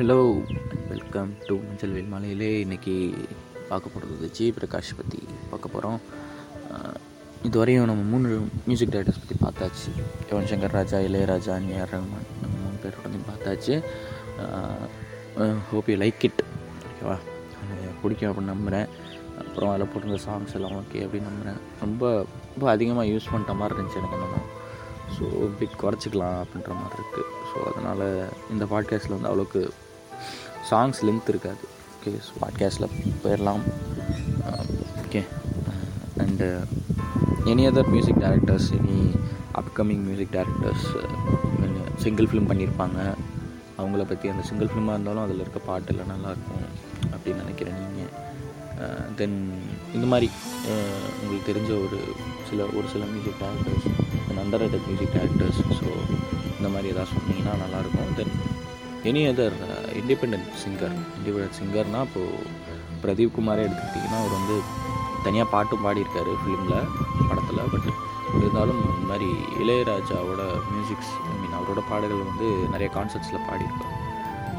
Hello welcome to மஞ்சள் வெயில் மலையிலே இன்றைக்கி பார்க்க போகிறது ஜி பிரகாஷ் பற்றி பார்க்க போகிறோம் இதுவரையும் நம்ம மூணு மியூசிக் டைரக்டர்ஸ் பற்றி பார்த்தாச்சு. யுவன் சங்கர் ராஜா இளையராஜா நியார் ரஹ்மான் நம்ம மூணு பேரோட பார்த்தாச்சு. ஹோப் யூ லைக் இட் ஓகேவா பிடிக்கும் அப்படின்னு நம்புகிறேன் அப்புறம் அதில் போட்டிருந்த சாங்ஸ் எல்லாம் ஓகே அப்படின்னு நம்புகிறேன் ரொம்ப ரொம்ப அதிகமாக யூஸ் பண்ணிட்ட மாதிரி இருந்துச்சு எனக்கு என்னமோ. ஸோ பிட் குறைச்சிக்கலாம் அப்படின்ற மாதிரி இருக்குது ஸோ அதனால் இந்த பாட்காஸ்ட்டில் வந்து அவ்வளோக்கு சாங்ஸ் லென்த் இருக்காது. ஓகே ஸோ பாட்காஸ்ட்டில் போயிடலாம் okay and any other music directors any upcoming music directors single film பண்ணியிருப்பாங்க அவங்கள பற்றி அந்த சிங்கிள் ஃபிலிமாக இருந்தாலும் அதில் இருக்க பாட்டெல்லாம் நல்லாயிருக்கும் அப்படின்னு நினைக்கிறேன் நீங்கள் தென் uh, இந்த மாதிரி uh, உங்களுக்கு தெரிஞ்ச ஒரு சில ஒரு சில music directors then underrated music directors so இந்த மாதிரி எதாவது சொன்னீங்கன்னா நல்லாயிருக்கும் then any other independent singer independent சிங்கர்னால் இப்போது பிரதீப் குமாரே எடுத்துக்கிட்டிங்கன்னா அவர் வந்து தனியாக பாட்டும் பாடியிருக்காரு ஃபிலிமில் படத்தில். பட் இருந்தாலும் இந்த மாதிரி இளையராஜாவோட மியூசிக்ஸ் ஐ மீன் அவரோட பாடல்கள் வந்து நிறைய கான்சர்ட்ஸில் பாடியிருக்காரு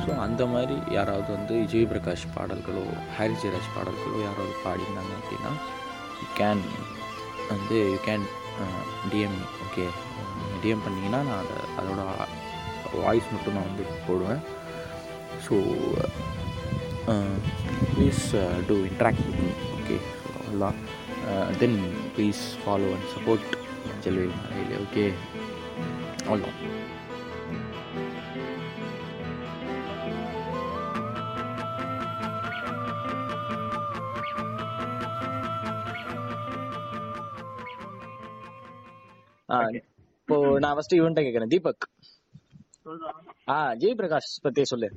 ஸோ அந்த மாதிரி யாராவது வந்து விஜய் பிரகாஷ் பாடல்களோ ஹாரி ஜெயராஜ் பாடல்களோ யாராவது பாடினாங்க அப்படின்னா யூ கேன் வந்து you can DM okay DM பண்ணிங்கன்னா நான் அதை அதோட வாய்ஸ் மட்டும் நான் வந்து போடுவேன். So please do interact with me okay so அவ்வளோதான் then please follow and support ஜெல்வேல் மலையில் ஓகே அவ்வளோதான் இப்போ நான் ஃபர்ஸ்ட் இவன்ட்ட கேக்குறேன் தீபக் ஆ ஜெய் பிரகாஷ் பத்தி சொல்லு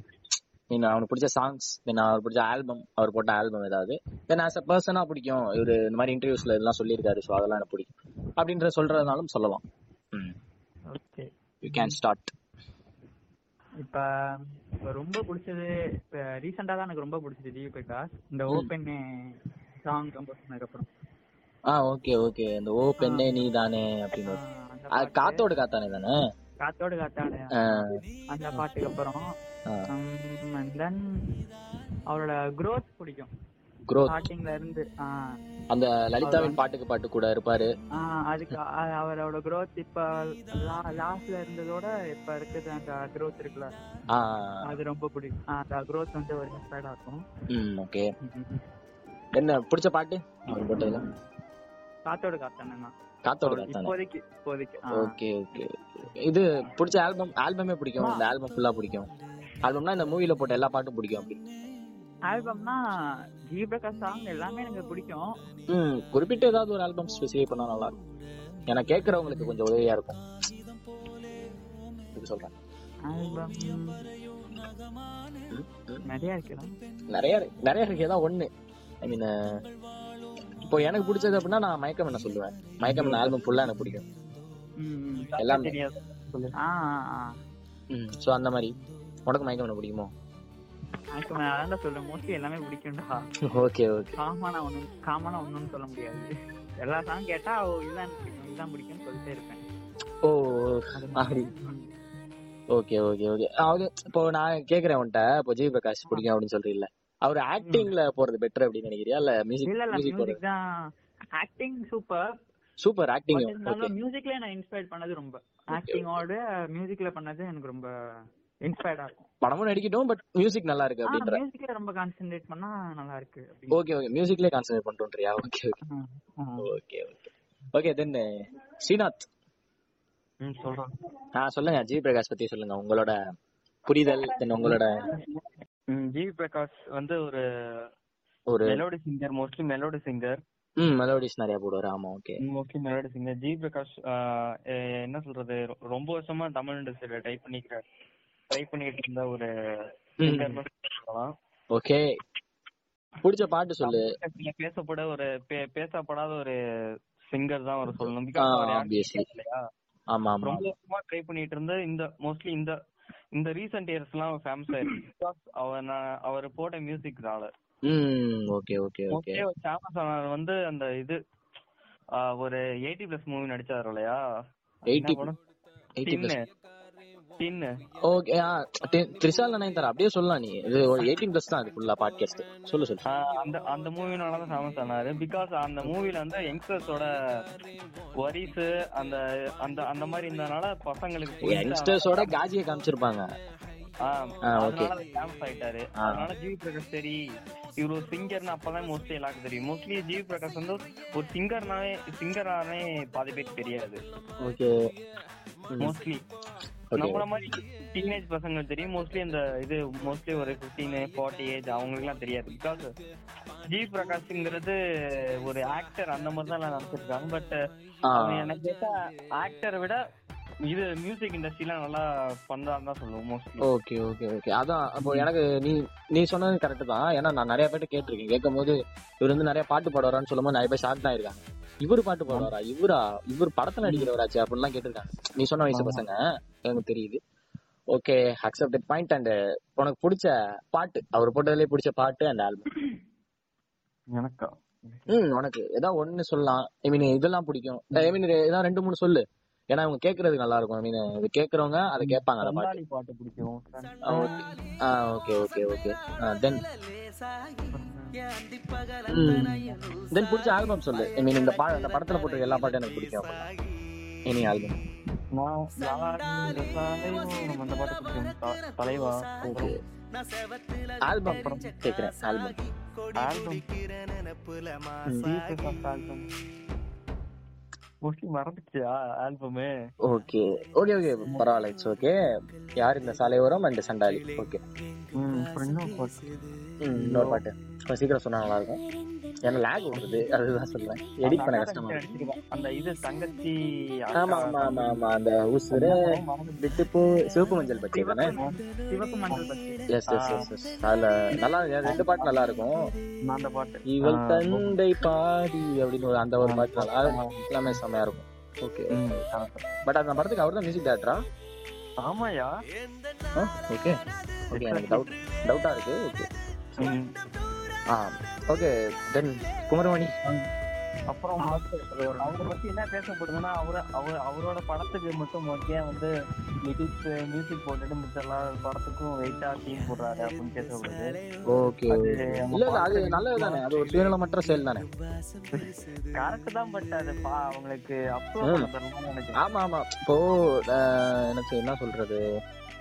நீ அவனுக்கு பிடிச்ச சாங்ஸ் தென் அவர் பிடிச்ச ஆல்பம் அவர் போட்ட ஆல்பம் ஏதாவது. தென் ஆஸ் அ பர்சனா பிடிக்கும். இவரு இந்த மாதிரி இன்டர்வியூஸ்ல இதெல்லாம் சொல்லியிருக்காரு ஸோ அதெல்லாம் எனக்கு பிடிக்கும். அப்படின்ற சொல்றதுனாலும் சொல்லலாம். ஓகே யூ கேன் ஸ்டார்ட் இப்ப ரொம்ப பிடிச்சது இப்ப ரீசெண்டா தான் எனக்கு ரொம்ப பிடிச்சது ஜி பிரகாஷ் இந்த ஓப்பன் சாங் கம்போஸ் பண்ணதுக்கு அப்புறம். ஆ ஓகே ஓகே இந்த ஓ பெண்ணே நீ தானே அப்படின்னு காத்தோடு காத்தானே தானே? காத்தோடு காத்தாடு. அந்த பாட்டுக்கு அப்புறம். தென் அவரோட growth பிடிக்கும். Growth. ஸ்டார்டிங்ல இருந்து அந்த லலிதாவின் பாட்டுக்கு பாட்டு கூட இருப்பாரு. அதுக்கு அவரோட growth இப்ப லாஸ்ட்ல இருந்ததோட இப்ப இருக்குது அந்த growth இருக்குல்ல. அது ரொம்ப பிடிக்கும். அந்த growth வந்து ஒரு இன்ஸ்பயர்டா இருக்கும். ஓகே. என்ன பிடிச்ச பாட்டு? அவர் போட்டதுல? காத்தோடு காத்தானே தான் காத்தோடு இப்போதைக்கு இப்போதைக்கு. ஓகே ஓகே இது பிடிச்ச ஆல்பம் ஆல்பமே பிடிக்கும். இந்த ஆல்பம் ஃபுல்லா பிடிக்கும். ஆல்பம்னா இந்த மூவில போட்ட எல்லா பாட்டும் பிடிக்கும் அப்படி. ஆல்பம்னா ஜி பிரகாஷ் சாங் எல்லாமே எனக்கு பிடிக்கும். ம் குறிப்பிட்ட ஏதாவது ஒரு ஆல்பம் ஸ்பெசிஃபை பண்ணா நல்லா இருக்கும். ஏன்னா கேட்கறவங்களுக்கு கொஞ்சம் உதவியா இருக்கும். இது சொல்றேன். நிறைய இருக்குடா நிறைய இருக்கு. நிறைய இருக்கு. ஏதாவது ஒண்ணு. ஐ மீன் இப்போ எனக்கு பிடிச்சது அப்படின்னா நான் மயக்கம் என்ன சொல்லுவேன்? மயக்கம் என்ன ஆல்பம் ஃபுல்லா எனக்கு பிடிக்கும். எல்லாமே. ம் ஸோ அந்த மாதிரி. உனக்கு மயக்கம் என்ன பிடிக்குமோ? எனக்கு நான் சொல்றேன். மோஸ்ட்லி எல்லாமே பிடிக்கும்டா. Okay okay. காமனா ஒண்ணு காமனா ஒண்ணுன்னு சொல்ல முடியாது. எல்லா சாங் கேட்டா ஓ இதுதான் பிடிக்கும் இதுதான் பிடிக்கும்னு சொல்லிட்டே இருப்பேன். ஓ அது. Okay okay okay. அதாவது இப்போ நான் கேக்குறேன் உன்கிட்ட. இப்போ ஜெய் பிரகாஷ் பிடிக்கும் அப்படின்னு சொல்றீல்ல. அவர் ஆக்டிங்ல போறது பெட்டர் அப்படின்னு நினைக்கிறியா? இல்ல மியூசிக் இல்ல இல்ல மியூசிக் தான். ஆக்டிங் சூப்பர் சூப்பர் ஆக்டிங் மியூசிக்ல நான் இன்ஸ்பயர் பண்ணது ரொம்ப. ஆக்டிங்கோட மியூசிக்ல பண்ணது எனக்கு ரொம்ப இன்ஸ்பயர்டா இருக்கும். படமும் நடிக்கட்டும் பட் மியூசிக் நல்லா இருக்கு அப்படின்ற. மியூசிக்ல ரொம்ப கான்சென்ட்ரேட் பண்ணா நல்லா இருக்கு. ஓகே ஓகே மியூசிக்லயே concentrate பண்றோம்ன்றியா okay okay. Okay okay okay then Srinath சொல்றேன். ஆ சொல்லுங்க. ஜெய் பிரகாஷ் பத்தி சொல்லுங்க. உங்களோட புரிதல் தென் உங்களோட ஜிவி பிரகாஷ் வந்து ஒரு ஒரு melody singer mostly melody singer ம் மெலோடிஸ் நிறைய போடுவாரு. ஆமா okay mostly melody singer GV Prakash என்ன சொல்றது ரொம்ப வருஷமா தமிழ் இண்டஸ்ட்ரியில டைப் பண்ணிக்கிற ட்ரை பண்ணிட்டு இருந்த ஒரு சிங்கர் ஓகே பிடிச்ச பாட்டு சொல்லு. பேசப்பட ஒரு பேசப்படாத ஒரு சிங்கர் தான் அவர் சொல்லணும். ஆமா ஆமா. ரொம்ப வருஷமா ட்ரை பண்ணிட்டு இருந்த இந்த மோஸ்ட்லி இந்த இந்த இயர்ஸ் எல்லாம் ஃபேமஸ் ஆயிருக்கு Because அவர் நான் அவர் போட்ட மியூசிக்னால ம் ஓகே ஓகே ஓகே ஃபேமஸ் ஆனது வந்து அந்த இது ஒரு எயிட்டி பிளஸ் மூவி நடிச்சாரு இல்லையா? எயிட்டி என்ன படம்? டீன்னு ஓகே த்ரிஷால் நயன்தாரா அப்படியே சொல்லலாம் நீ. இது ஒரு எயிட்டீன் பிளஸ் தான் இது ஃபுல்லா பாட்காஸ்ட் சொல்லு சொல்லு. அந்த அந்த மூவினால தான் ஃபேமஸ் ஆனாரு பிகாஸ் அந்த மூவில வந்து யங்ஸ்டர்ஸோட வரிஸ் அந்த அந்த அந்த மாதிரி இருந்தனால பசங்களுக்கு புரிஞ்சு யங்ஸ்டர்ஸோட காஜியை காமிச்சிருப்பாங்க. அதனால ஃபேமஸ் ஆயிட்டாரு. அதனால ஜிவி பிரகாஷ் சரி இவர் ஒரு சிங்கர்னு அப்பதான் மோஸ்ட்லி எல்லாருக்கும் தெரியும். மோஸ்ட்லி ஜிவி பிரகாஷ் வந்து ஒரு சிங்கர்னாவே சிங்கரானே பாதி பேருக்கு தெரியாது. ஓகே மோஸ்ட்லி நம்மள மாதிரி டீனேஜ் பசங்களுக்கு தெரியும். மோஸ்ட்லி அந்த இது மோஸ்ட்லி ஒரு பிப்டீன் ஃபார்ட்டி ஏஜ் அவங்களுக்கு எல்லாம் தெரியாது. பிகாஸ் ஜிவி பிரகாஷ்ங்கிறது ஒரு ஆக்டர் அந்த மாதிரி தான் நினைச்சிருக்காங்க பட் எனக்கு கேட்டா ஆக்டரை விட இது மியூசிக் இண்டஸ்ட்ரியில நல்லா பண்றான்னு தான் சொல்லுவோம் மோஸ்ட்லி ஓகே ஓகே ஓகே அதான் அப்போ எனக்கு நீ நீ சொன்னது கரெக்ட் தான். ஏன்னா நான் நிறைய பேர்ட்ட கேட்டிருக்கேன். கேட்கும் போது இவர் வந்து நிறைய பாட்டு பாடுவாரான்னு சொல்லும்போது நிறைய பேர் ஷாக் தான் இருக்காங்க இவர் பாட்டு பாடுவாரா? இவரா? இவர் படத்துல நடிக்கிறவராச்சு அப்படிலாம் கேட்டிருக்காங்க. நீ சொன்ன வயசு பசங்க எனக்கு தெரியுது. ஓகே அக்செப்டட் பாயிண்ட் அண்ட் உனக்கு பிடிச்ச பாட்டு அவர் போட்டதுலயே பிடிச்ச பாட்டு அண்ட் ஆல்பம் எனக்கா? ம் உனக்கு. ஏதாவது ஒண்ணு சொல்லலாம். ஐ மீன் இதெல்லாம் பிடிக்கும். ஐ மீன் ஏதாவது ரெண்டு மூணு சொல்லு. ஏன்னா இவங்க கேக்குறதுக்கு நல்லா இருக்கும் ஐ மீன் இது கேக்குறவங்க அதை கேட்பாங்க அந்த பாட்டு. பாட்டு பிடிக்கும். ஆ okay. Okay okay then then பிடிச்ச ஆல்பம் சொல்லு. ஐ மீன் இந்த பா இந்த படத்துல போட்டிருக்க எல்லா பாட்டும் எனக்கு பிடிக்கும் எனி ஆல்பம் அந்த பாட்டு தலைவா ஆல்பம் கேக்குறேன். ஆல்பம் ஆல்பம் ஆல்பம் மோஸ்ட்லி மறந்துச்சியா ஆல்பமே ஓகே ஓகே ஓகே பரவாயில்ல இட்ஸ் ஓகே யார் இந்த சாலையோரம் அண்ட் சண்டாலி ஓகே. ம் இன்னொரு பாட்டு. கொஞ்சம் சீக்கிரம் சொன்னா நல்லா இருக்கும். ஏன்னா லேக் வருது. அதுதான் சொல்றேன். எடிட் பண்ண கஷ்டமா. அந்த இது தங்கச்சி ஆமா ஆமா ஆமா ஆமா. அந்த உசுர விட்டுப்பூ சிவப்பு மஞ்சள் பச்சை தானே? சிவப்பு மஞ்சள் பத்தி எஸ் எஸ் எஸ் எஸ் அதுல நல்லா ரெண்டு பாட்டு நல்லா இருக்கும். அந்த பாட்டு. இவள் தந்தை பாடி அப்படின்னு ஒரு அந்த ஒரு பாட்டு நல்லா எல்லாமே செமையா இருக்கும். ஓகே. பட் அந்த படத்துக்கு அவர் தான் மியூசிக் டேரக்டரா ஆமாயா ஓகே ஓகே எனக்கு டவுட் டவுட்டா இருக்கு. Okay okay then Kumaramani. அப்புறம் அவரை பத்தி என்ன பேசப்படுதுன்னா அவர அவர் அவரோட படத்துக்கு மட்டும் ஓகே வந்து லிரிக்ஸ் மியூசிக் போட்டுட்டு மிச்ச எல்லா படத்துக்கும் வெயிட்டா தீம் போடுறாரு அப்படின்னு பேசப்படுது ஓகே இல்ல அது நல்லது தானே. அது ஒரு சுயநலமற்ற செயல் தானே. கரெக்ட் தான் பட் அது பா அவங்களுக்கு நினைக்கிறேன். ஆமா ஆமா. இப்போ எனக்கு என்ன சொல்றது?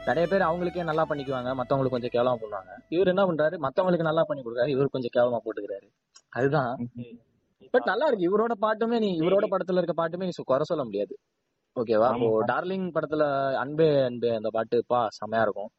நிறைய பேர் அவங்களுக்கே நல்லா பண்ணிக்குவாங்க மத்தவங்களுக்கு கொஞ்சம் கேவலமா பண்ணுவாங்க. இவர் என்ன பண்றாரு? மத்தவங்களுக்கு நல்லா பண்ணி கொடுக்குறாரு. இவர் கொஞ்சம் கேவலமா போட்டுக்கிறாரு. அதுதான். பட் நல்லா இருக்கு. இவரோட பாட்டுமே நீ இவரோட படத்துல இருக்க பாட்டுமே நீ குறை சொல்ல முடியாது. ஓகேவா இப்போ டார்லிங் படத்துல அன்பே அன்பே அந்த பாட்டு பா செமையா இருக்கும்.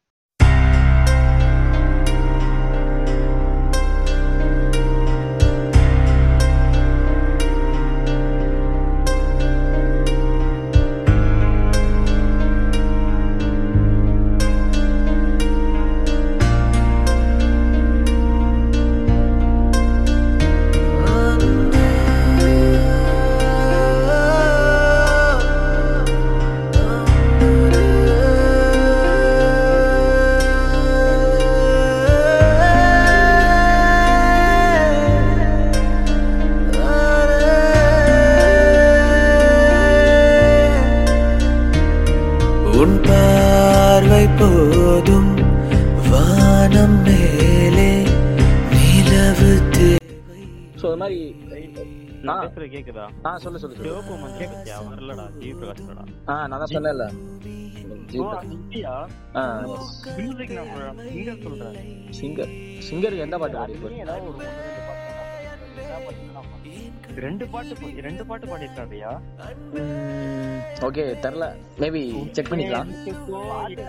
சொல்லு சொல்லு சிவப்பு மஞ்சள் வரலடா ஜி பிரகாஷ்டா ஆ நான் தான் சொன்னேன்ல. சிங்கர் சிங்கருக்கு எந்த பாட்டு பாடி ரெண்டு பாட்டு ரெண்டு பாட்டு பாடிருக்காருயா? ஓகே தெரில. மேபி செக் பண்ணிக்கலாம்.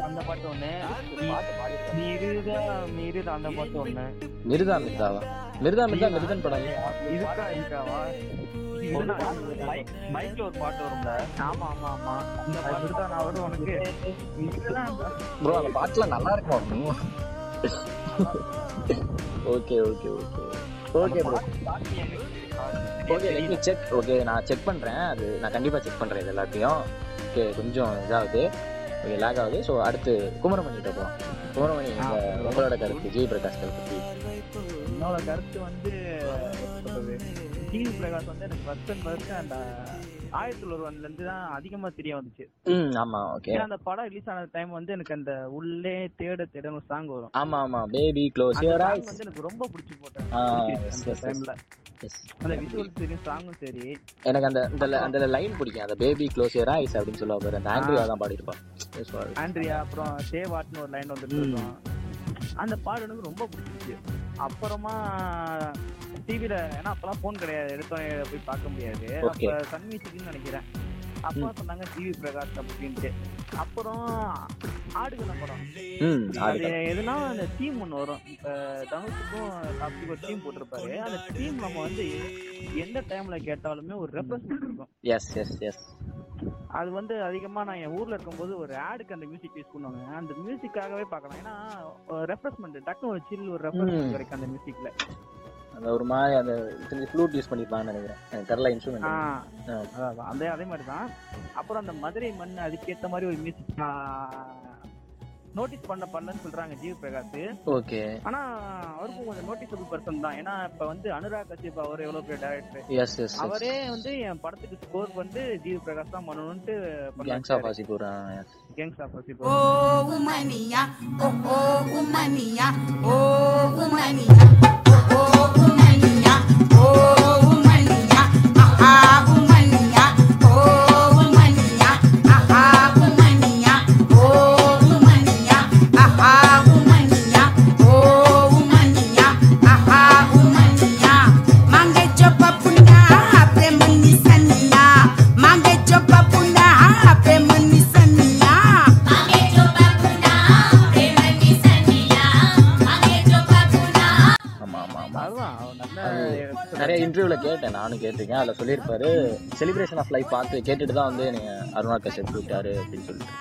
அந்த பாட்டு ஒண்ணு. மிருதா மிருதா அந்த பாட்டு ஒண்ணு. மிருதா மிருதாவா? மிருதா மிருதா மிருதன் படம். இதுக்கா இதுக்காவா? மைக்ல ஒரு பாட்டு வரும்ல? ஆமா ஆமா ஆமா. இந்த பாட்டு தான் நான் வரும் உனக்கு. இதெல்லாம் ப்ரோ அந்த பாட்டுல நல்லா இருக்கும் okay okay okay. Okay bro. Okay check okay நான் செக் பண்றேன். அது நான் கண்டிப்பா செக் பண்றேன் இது எல்லாத்தையும். ஓகே கொஞ்சம் இதாகுது. ஓகே லேக் ஆகுது. ஸோ அடுத்து குமரமணி கிட்ட போகலாம் குமரமணி உங்க உங்களோட கருத்து ஜெய் பிரகாஷ் பத்தி என்னோட கருத்து வந்து ஜிவி பிரகாஷ் வந்து எனக்கு ஃபர்ஸ்ட் அண்ட் ஃபர்ஸ்ட் அந்த ஆயிரத்தி ஒருவன்ல இருந்து தான் அதிகமா தெரிய வந்துச்சு. ஆமா ஓகே அந்த படம் ரிலீஸ் ஆன டைம் வந்து எனக்கு அந்த உள்ளே தேட தேடன்னு ஒரு சாங் வரும். ஆமா ஆமா பேபி க்ளோஸ் யுவர் ஐஸ் வந்து எனக்கு ரொம்ப பிடிச்சி போட்டேன் அந்த டைம்ல. அந்த விஷுவல் சரி சாங்கும் சரி. எனக்கு அந்த அந்த அந்த லைன் பிடிக்கும். அந்த பேபி க்ளோஸ் யுவர் ஐஸ் அப்படின்னு சொல்லுவா பாரு. அந்த ஆண்ட்ரியா தான் Yes, sorry. ஆண்ட்ரியா அப்புறம் சேவாட்னு ஒரு லைன் வந்துட்டு அந்த பாடு எனக்கு ரொம்ப பிடிச்சிச்சு. அப்புறமா டிவில ஏன்னா அப்பெல்லாம் போன் கிடையாது. எடுத்தோன்னே போய் பார்க்க முடியாது. அப்ப சன் மியூசிக்னு நினைக்கிறேன். அப்பா சொன்னாங்க டிவி பிரகாஷ் அப்படின்ட்டு. அப்புறம் ஆடுகளம் படம். அது ஆடுகள். எதுனா அந்த டீம் ஒன்று வரும். இப்ப தனுஷுக்கும் கார்த்திக் ஒரு டீம் போட்டிருப்பாரு. அந்த டீம் நம்ம வந்து எந்த டைம்ல கேட்டாலுமே ஒரு ரெப்ரசன்ட் இருக்கும் எஸ் எஸ் எஸ் அது வந்து அதிகமா நான் என் ஊர்ல இருக்கும்போது ஒரு ஆடுக்கு அந்த மியூசிக் யூஸ் பண்ணுவாங்க. அந்த மியூசிக்காகவே பார்க்கலாம். ஏன்னா ரெஃப்ரெஷ்மெண்ட் டக்குனு ஒரு சில் ஒரு ரெஃப்ரெஷ்மெண்ட். கிடைக்கும் அந்த மியூசிக்ல அந்த ஒரு மாதிரி அந்த ஃப்ளூட் யூஸ் பண்ணிருப்பாங்கன்னு நினைக்கிறேன். தெரியல இன்ஸ்ட்ருமெண்ட் அதே அதே மாதிரி தான் அப்புறம் அந்த மதுரை மண் அதுக்கேத்த மாதிரி ஒரு மியூசிக் நோட்டீஸ் பண்ண பண்ணலன்னு சொல்றாங்க ஜீவ் பிரகாஷ். ஓகே. ஆனா அவருக்கும் கொஞ்சம் நோட்டீஸபிள் பர்சன் தான். ஏன்னா இப்ப வந்து அனுராக் கஷ்யப் அவர் எவ்வளவு பெரிய டேரக்டர் எஸ் எஸ் அவரே வந்து என் படத்துக்கு ஸ்கோர் வந்து ஜீவ் பிரகாஷ் தான் பண்ணணும்ட்டு gangs of Wasseypur gangs of Wasseypur. Oh, woomania, oh, oh, woomania, oh, woomania, oh, oh, கேட்டிருக்கேன். அதுல சொல்லியிருப்பாரு செலிப்ரேஷன் ஆஃப் லைஃப் பார்த்து கேட்டுட்டு தான் வந்து நீங்க அருணா கஷ்யப் கூப்பிட்டாரு அப்படின்னு சொல்லிட்டு.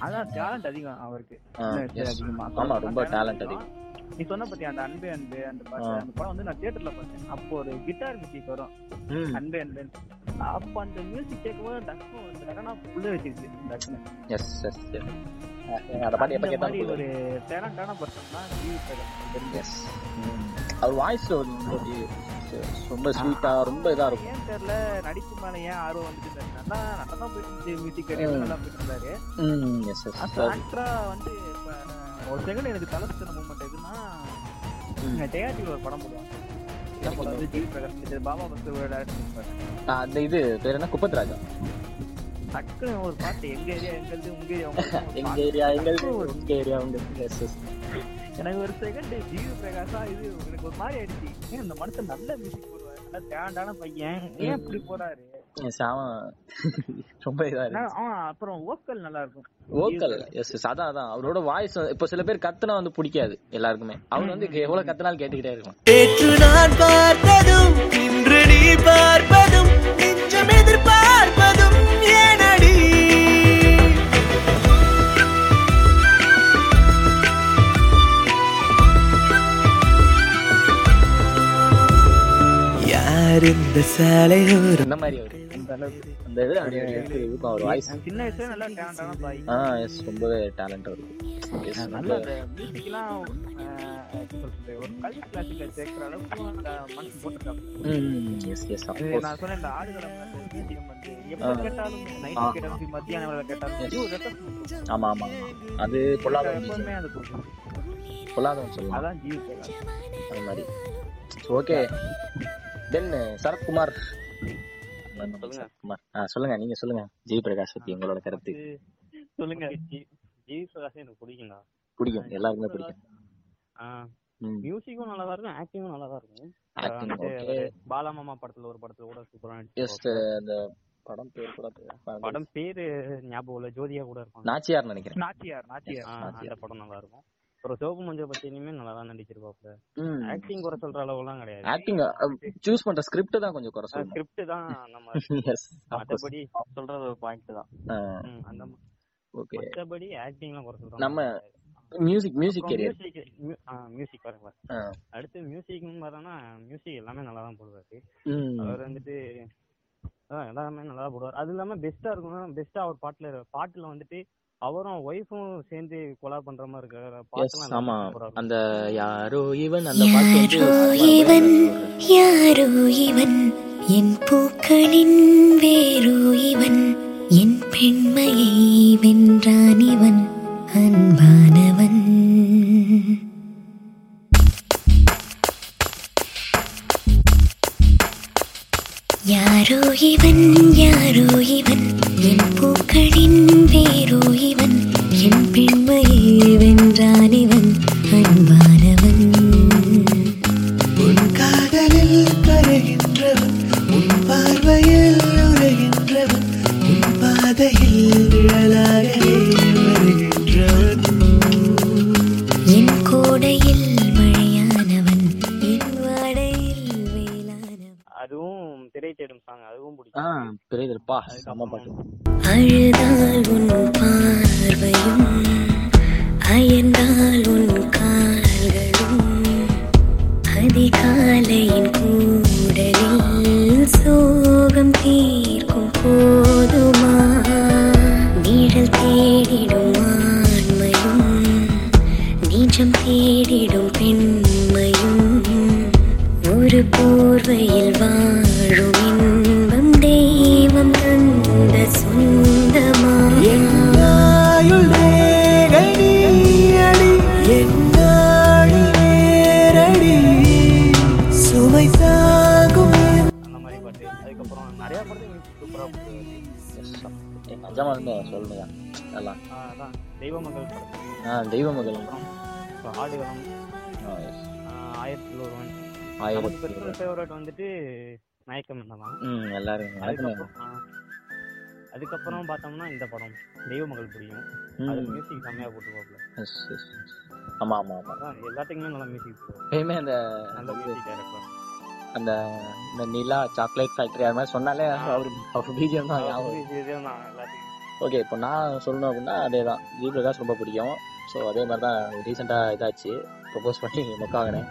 அதான் டேலண்ட் அதிகம் அவருக்கு. ஆ, சின்ன வயசுல yes. அதிகமா. ஆமா, ரொம்ப talent அதிகம். நீ சொன்ன பத்தி அந்த அன்பே அன்பே அந்த பாட்டு. அந்த படம் வந்து நான் தியேட்டர்ல பார்த்தேன். அப்போ ஒரு கிட்டார் மியூசிக் வரும். அன்பே அன்பே அப்ப அந்த மியூசிக் கேட்கும்போது டக்கு நடனா புள்ள வச்சிருச்சு டக்குன்னு எஸ் எஸ் அந்த பாட்டு எப்ப ஒரு டேலண்டான பர்சன் தான் அவர் வாய்ஸ் ரொம்ப ஸ்வீட்டா ரொம்ப இதா இருக்கும். ஏன் தெரியல நடிப்பு மேல ஏன் ஆர்வம் வந்துட்டு நல்லா நல்லா தான் போயிட்டு இருந்துச்சு. மியூசிக் கேட்டு நல்லா போயிட்டு இருந்தாரு. ஆக்டரா வந்து ஒரு செகண்ட் எனக்கு தலை சுத்தின மூமெண்ட் எதுன்னா ஜெயாட்டியில் ஒரு படம் போடுவாங்க. பாபா direction. அந்த இது பேர் என்ன? குப்பத் ராஜா டக்குன்னு ஒரு பாட்டு எங்க ஏரியா எங்கது உங்க ஏரியா எங்க ஏரியா எங்க உங்க ஏரியா உங்க எனக்கு ஒரு செகண்ட் ஜீவி பிரகாஷா இது எனக்கு ஒரு மாதிரி ஆயிடுச்சு. ஏன் இந்த மனுஷன் நல்ல மியூசிக் போடுவாரு? நல்ல டேலண்டான பையன். ஏன் இப்படி போறாரு? சாம ரொம்ப அப்புறம் ஓக்கல் நல்லா இருக்கும். வோக்கல் எஸ் அதான் அதான். அவரோட வாய்ஸ் இப்போ சில பேர் கத்துனா வந்து பிடிக்காது எல்லாருக்குமே. அவர் வந்து எவ்வளவு கத்துனாலும் கேட்டுக்கிட்டே இருக்கும் நேற்று நான் பார்த்ததும் இன்று நீ பார்ப்பதும் இந்த மாதிரி அந்த அந்த இது அப்படியே எடுத்து இருக்கும் அவர் வாய்ஸ் நான் சின்ன வயசுல நல்லா டேலண்டான பாய் ஆ எஸ் ரொம்பவே டேலண்ட் Yes, நல்ல அந்த மியூசிக்லாம் ஒரு கல்வி சேர்க்கிற அளவுக்கு அந்த போட்டிருக்காங்க எஸ் எஸ் இது நான் சொன்ன இந்த ஆடுகளம் மியூசியம் வந்து எப்ப கேட்டாலும் நைட். கேட்டாலும் மத்தியானம் வேலை கேட்டாலும். ஆமா ஆமா. அது பொல்லாதவன் எப்பவுமே அது கொடுக்கும். பொல்லாதவன் சொல்லலாம். அதான் ஜீவி பிரகாஷ் அது மாதிரி. Okay then Sarathkumar. சரத்குமார். ஆ சொல்லுங்க நீங்க சொல்லுங்க. ஜெய் பிரகாஷ் பத்தி உங்களோட கருத்து. சொல்லுங்க. ஜிவி பிரகாஷ் எனக்கு பிடிக்கும்டா. பிடிக்கும் எல்லாருக்குமே பிடிக்கும். ம். மியூசிக்கும் நல்லா தான் இருக்கும் ஆக்டிங்கும் நல்லா தான் இருக்கும். பாலாமாமா படத்துல ஒரு படத்துல கூட சூப்பரா எஸ் அந்த படம் பேர் கூட. படம் பேரு. ஞாபகம் இல்ல ஜோதியா கூட இருப்பாங்க. நாச்சியார் நினைக்கிறேன். நாச்சியார் நாச்சியார். அந்த படம் நல்லா இருக்கும். அப்புறம் சிவப்பு மஞ்சள் பத்தியுமே நல்லா தான் நடிச்சிருப்பாப்ல ம். ஆக்டிங் குறை சொல்ற அளவுலாம் கிடையாது. ஆக்டிங் சூஸ் பண்ற ஸ்கிரிப்ட் தான் கொஞ்சம் குறை சொல்லணும். ஸ்கிரிப்ட் தான் நம்ம எஸ் மத்தபடி சொல்றது ஒரு பாயிண்ட் தான். ம், அந்த ஓகே. மத்தபடி ஆக்டிங்லாம் குறை சொல்றோம் நம்ம மியூசிக் மியூசிக் கேரியர் மியூசிக் பாருங்க அடுத்து மியூசிக்னு பார்த்தோம்னா மியூசிக் எல்லாமே நல்லா தான் போடுவாரு. ம். அவர் வந்துட்டு அதான் எல்லாமே நல்லா போடுவார். அது இல்லாம பெஸ்டா இருக்கும் பெஸ்டா அவர் பாட்டுல பாட்டுல வந்துட்டு அவரும் ஒய்ஃபும் சேர்ந்து கொலா பண்ற மாதிரி இருக்கிற எஸ் பாட்டுலாம் ஆமா. அந்த யாரோ இவன் அந்த பாட்டு யாரோ இவன் யாரோ இவன் என் பூக்களின் வேரோ இவன் என் பெண்மையை வென்றான் இவன் அன்பானவன். யாரோ இவன் யாரோ இவன் என் பூக்களின் வேரோ இவன் என் பெண்மையை அப்பா தெரியுதுப்பா செம்ம பாட்டு அழுதால் உன் பார்வையும் அயர்ந்தால் உன் கால்களும் அதிகாலையின் கூடலில் சோகம் தீர்க்கும் போதுமா? நீழல் தேடிடும் ஆண்மையும் நீச்சம் தேடிடும் பெண்மையும் ஒரு போர்வையில் வா அதான் தெய்வ மகள் படத்துல ஆ தெய்வ மகள் அப்புறம் இப்போ ஆடுகளம். ஆ, yes. ஆஹ் ஆயிரத்தி ஒருவன் ஆயிரத்தி பெர்சனல் ஃபேவரட் வந்துட்டு மயக்கம் என்னதான் ம் எல்லாரும் அதுக்கப்புறம் பார்த்தோம்னா இந்த படம் தெய்வ மகள் பிடிக்கும் அது மியூசிக் செம்மையா போட்டு போகல yes, yes. ஆமா ஆமா ஆமா. எல்லாத்துக்குமே நல்ல மியூசிக் எப்பயுமே அந்த நல்ல மியூசிக் டைரக்டர் அந்த இந்த நிலா சாக்லேட் ஃபேக்டரி அது மாதிரி சொன்னாலே அவர் அவர் பிஜிஎம் தான் எல்லாத்துக்கும். ஓகே இப்போ நான் சொல்லணும் அப்படின்னா அதே தான் ஜி பிரகாஷ் ரொம்ப பிடிக்கும். ஸோ அதே மாதிரி தான் ரீசெண்டாக இதாச்சு. ப்ரொபோஸ் பண்ணி மொக்காகினேன்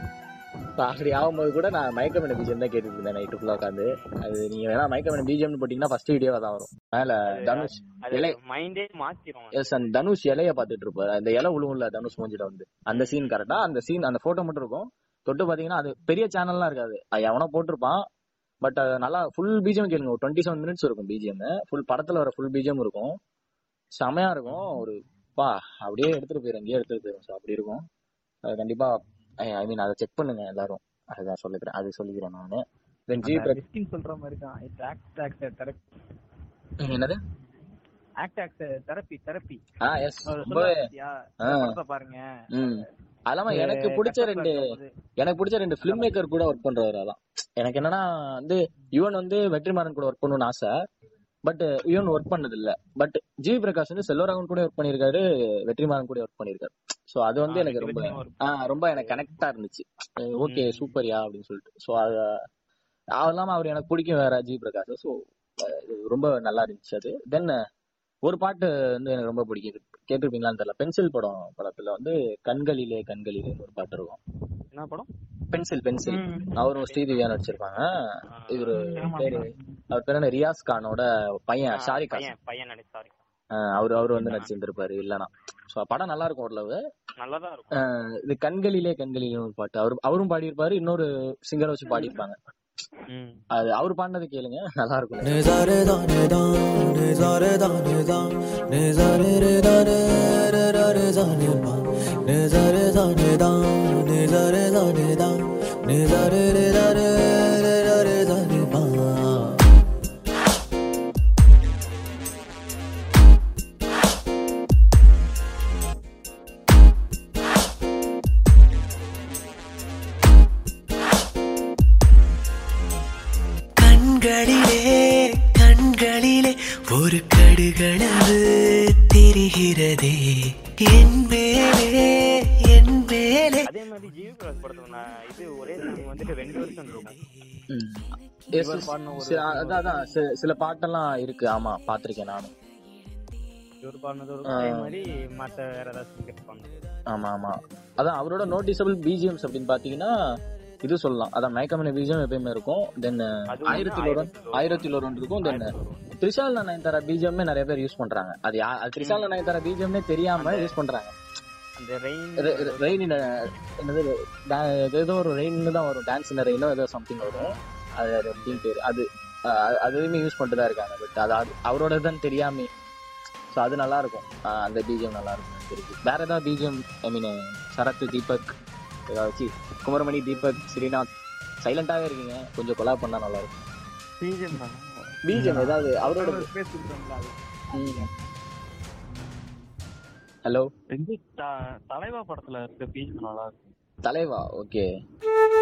ஸோ அப்படி ஆகும்போது கூட நான் மயக்கமன பிஜிஎம் தான் கேட்டுட்டு இருந்தேன் நைட்டு ஃபுல்லாக உட்காந்து அது நீங்கள் வேணா மயக்கமன பிஜிஎம்னு போட்டிங்கன்னா ஃபர்ஸ்ட் வீடியோவாக தான் வரும். மேலே தனுஷ் இலை மைண்டே மாத்திரும். எஸ் அந்த தனுஷ் இலைய பார்த்துட்டு இருப்பாரு. அந்த இலை உழுவும்ல தனுஷ் மூஞ்சில வந்து. அந்த சீன் கரெக்டா அந்த சீன் அந்த போட்டோ மட்டும் இருக்கும். தொட்டு பாத்தீங்கன்னா அது பெரிய சேனல்லாம் இருக்காது. எவனோ போட்டிருப்பான். பட் நல்லா ஃபுல் பிஜிஎம் கேளுங்க. ஒரு டுவெண்ட்டி செவன் மினிட்ஸ் இருக்கும் பிஜிஎம் ஃபுல் படத்துல வர ஃபுல் பிஜிஎம் இருக்கும். செமையா இருக்கும். ஒரு பா அப்படியே எடுத்துட்டு போயிரும் அங்கேயே எடுத்துட்டு போயிரும் ஸோ அப்படி இருக்கும். அது கண்டிப்பா ஐ மீன் அதை செக் பண்ணுங்க எல்லாரும். அதுதான் சொல்லிக்கிறேன். அது சொல்லிக்கிறேன் நான். தென் ஜி விஸ்கின் சொல்ற மாதிரி தான். இட் ஆக்ட் ஆக்ட் தெரப்பி என்னது? ஆக்ட் ஆக்ட் தெரப்பி தெரப்பி ஆ எஸ். படத்தை பாருங்க. ம் அது இல்லாம எனக்கு பிடிச்ச ரெண்டு எனக்கு பிடிச்ச ரெண்டு ஃபிலிம் மேக்கர் கூட ஒர்க் பண்றவர் அதான். எனக்கு என்னன்னா வந்து யுவன் வந்து வெற்றிமாறன் கூட ஒர்க் பண்ணணும்னு ஆசை. பட் யுவன் ஒர்க் பண்ணது இல்ல பட் ஜி பிரகாஷ் வந்து செல்வராகவன் கூட ஒர்க் பண்ணியிருக்காரு வெற்றிமாறன் கூட ஒர்க் பண்ணியிருக்காரு. சோ அது வந்து எனக்கு ரொம்ப ஆ ரொம்ப எனக்கு கனெக்டா இருந்துச்சு. ஓகே சூப்பர்யா அப்படின்னு சொல்லிட்டு. சோ அது அது இல்லாம அவர் எனக்கு பிடிக்கும் வேற ஜி பிரகாஷ் ஸோ ரொம்ப நல்லா இருந்துச்சு அது. தென் ஒரு பாட்டு வந்து எனக்கு ரொம்ப பிடிக்கும். கேட்டிருப்பீங்களான்னு தெரியல. பென்சில் படம் படத்துல வந்து கண்களிலே கண்களிலே ஒரு பாட்டு இருக்கும். என்ன படம்? Pencil pencil. அவரும் ஸ்ரீதிவியா நடிச்சிருப்பாங்க. இவரு பேரு அவர் பேர் என்ன? ரியாஸ் கானோட பையன் ஷாரிக் கான். பையன் பையன் நடி சாரி அவர் அவர் வந்து நடிச்சிருந்திருப்பாரு இல்லனா சோ படம் நல்லா இருக்கும் ஓரளவு. நல்லதா இருக்கும். இது கண்களிலே கண்களிலே ஒரு பாட்டு. அவர் அவரும் பாடியிருப்பாரு இன்னொரு சிங்கரை வச்சு பாடியிருப்பாங்க. அது அவர் பாடினது கேளுங்க நல்லா இருக்கும். அதான் சில பாட்டெல்லாம் இருக்கு. ஆமா பாத்திருக்கேன் நானும் ஆமா ஆமா. அதான் அவரோட நோட்டிசபிள் பிஜிஎம்ஸ் அப்படின்னு பாத்தீங்கன்னா இது சொல்லலாம். அதான் மயக்கமன பீஜம் எப்பயுமே இருக்கும். தென் ஒண்ணு, ஆயிரத்தில் ஒரு இருக்கும். தென் திரிஷால் நயன்தாரா பீஜமே நிறைய பேர் யூஸ் பண்றாங்க. அது திரிஷால் நயன்தாரா பீஜம்னே தெரியாம யூஸ் பண்றாங்க. ரெயின் என்னது ஏதோ ஒரு ரெயின் தான் வரும். டான்ஸ் இந்த ரெயினோ ஏதோ சம்திங் வரும். அது அது அப்படின்னு பேரு. அது அதுவுமே யூஸ் பண்ணிட்டு தான் இருக்காங்க. பட் அது அது- அவரோட தான் தெரியாம. ஸோ அது நல்லா இருக்கும் அந்த பிஜிஎம் நல்லா இருக்கும் தெரிஞ்சு. வேற ஏதாவது BGM I mean Sarath Deepak ஏதாச்சும் குமரமணி தீபக் ஸ்ரீநாத் சைலண்டாவே இருக்கீங்க. கொஞ்சம் கொலா பண்ணா நல்லா இருக்கும் பிஜிஎம் பிஜிஎம் ஏதாவது அவரோட ஹலோ தலைவா படத்துல இருக்க பிஜிஎம் நல்லா இருக்கும் தலைவா? ஓகே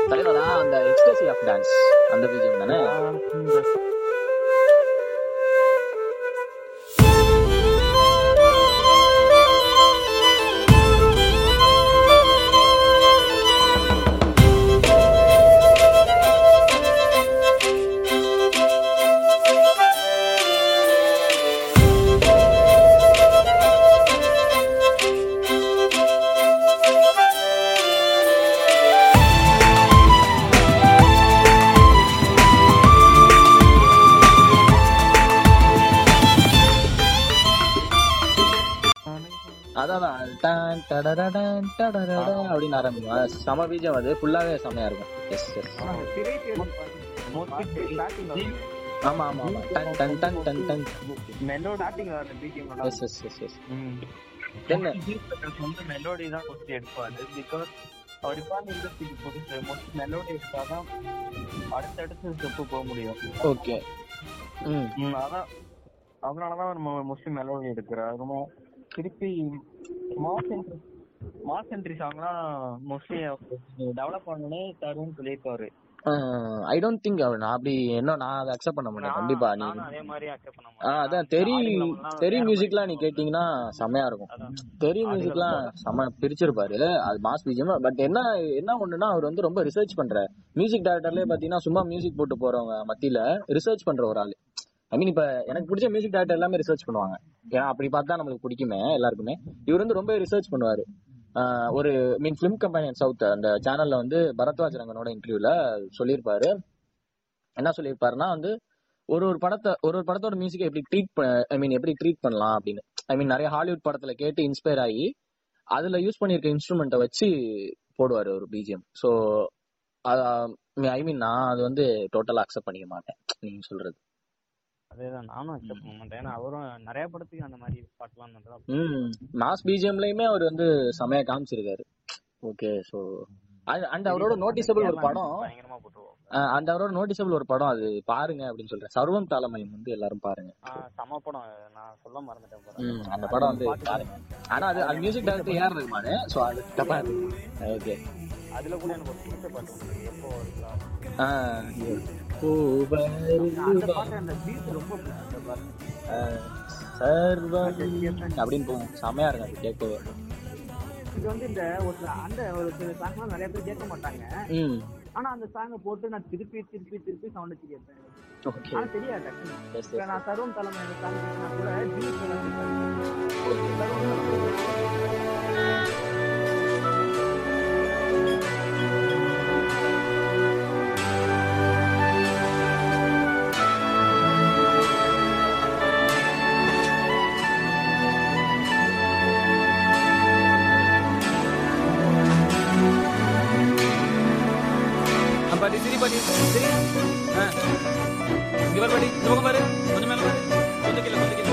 தலைவா தான் அந்த எக்ஸ்பிரசிவ் ஆஃப் டான்ஸ் அந்த பிஜிஎம் தானே? செம பீஜம் அது ஃபுல்லாவே செமையா இருக்கும். எஸ் எஸ் ஸ்டார்டிங் ஆமா ஆமா ஆமா. டன் டன் டன் டன் டன். மெலோடி ஸ்டார்டிங்ல வர நல்லா yes yes yes yes then வந்து மெலோடி தான் கொஸ்டி எடுப்பாரு. பிகாஸ் அவர் இப்போ இண்டஸ்ட்ரிக்கு புதுசு. மோஸ்ட் மெலோடி எடுத்தாதான் அடுத்தடுத்து ஸ்டெப்பு போக முடியும். ஓகே ம். அதான். அதனாலதான் அவர் மோஸ்ட்லி மெலோடி எடுக்கிறார். திருப்பி மாஸ் என்ட்ரி மாஸ் என்ட்ரி சாங்லாம் மோஸ்ட்லி டெவலப் பண்ணனே தரும்னு சொல்லியிருக்காரு ஐ டோன்ட் திங்க் நான் அப்படி என்ன நான் அதை அக்செப்ட் பண்ண மாட்டேன். கண்டிப்பா நீ அதே மாதிரி அக்செப்ட் பண்ண மாட்டேன். அதான் தெரி தெரி மியூசிக்லாம் நீ கேட்டீங்கன்னா செமையா இருக்கும். தெரி மியூசிக்லாம் செம பிரிச்சிருப்பாரு. அது மாஸ் பிஜிஎம் பட் என்ன என்ன ஒண்ணுன்னா அவர் வந்து ரொம்ப ரிசர்ச் பண்ற. மியூசிக் டைரக்டர்லயே பாத்தீங்கன்னா சும்மா மியூசிக் போட்டு போறவங்க மத்தியில ரிசர்ச் பண்ற ஒரு ஆளு. ஐ மீன் இப்ப எனக்கு பிடிச்ச மியூசிக் டைரக்டர் எல்லாமே ரிசர்ச் பண்ணுவாங்க. ஏன்னா அப்படி பார்த்தா நம்மளுக்கு பிடிக்குமே எல்லாருக்குமே. இவர் வந்து ரொம்ப ரிசர்ச் பண்ணுவாரு. ஒரு மீன் ஃபிலிம் கம்பெனி சவுத் அந்த சேனல்ல வந்து பரத்வாஜ் ரங்கனோட இன்டர்வியூல சொல்லியிருப்பாரு. என்ன சொல்லியிருப்பாருன்னா வந்து ஒரு ஒரு படத்தை ஒரு ஒரு படத்தோட மியூசிக்கை எப்படி ட்ரீட் ஐ மீன் எப்படி ட்ரீட் பண்ணலாம் அப்படின்னு. ஐ மீன் நிறைய ஹாலிவுட் படத்துல கேட்டு இன்ஸ்பயர் ஆகி அதுல யூஸ் பண்ணியிருக்க இன்ஸ்ட்ருமெண்ட்டை வச்சு போடுவாரு ஒரு பிஜிஎம் ஸோ ஐ மீன் நான் அது வந்து டோட்டலா அக்செப்ட் பண்ணிக்க மாட்டேன் நீங்க சொல்றது. அதேதான் நானும் அக்செப்ட் பண்ண மாட்டேன் ஏன்னா அவரும் நிறைய படத்துக்கு அந்த மாதிரி பாட்டுலாம் நல்லா ம் மாஸ் பிஜிஎம்லயுமே அவர் வந்து செமையா காமிச்சிருக்காரு. ஓகே ஸோ அண்ட் அவரோட நோட்டிசபிள் ஒரு படம். பயங்கரமா போட்டுருவோம் அந்த அவரோட நோட்டிசபிள் ஒரு படம் அது. பாருங்க அப்படின்னு சொல்றேன். சர்வம் தாளமயம் வந்து எல்லாரும் பாருங்க. சம படம். நான் சொல்ல மறந்துட்டேன். அந்த படம் வந்து பாருங்க. ஆனா அது அது மியூசிக் டைரக்டர் ஏஆர் ரஹ்மானு ஸோ அது தப்பா ஓகே அதுல கூட எனக்கு ஒரு பிடிச்ச பாட்டு. எப்போ சர்வம் அப்படின்னு போகும். செமையா இருக்கும் அது கேட்கவே. இது வந்து இந்த ஒரு அந்த ஒரு சில சாங்லாம் நிறைய பேர் கேட்க மாட்டாங்க. ஆனா அந்த சாங்கை போட்டு நான் திருப்பி திருப்பி திருப்பி சவுண்ட் வச்சு கேட்பேன். ஆனா தெரியாது நான் சர்வம் தலைமை அந்த சாங் கேட்கனா கூட வந்து பாட்டி சிரி பாட்டி சிரி ஆ இங்கே பாரு பாட்டி இந்த பக்கம் பாரு கொஞ்சம் மேலே பாரு கொஞ்சம் கீழே கொஞ்சம் கீழே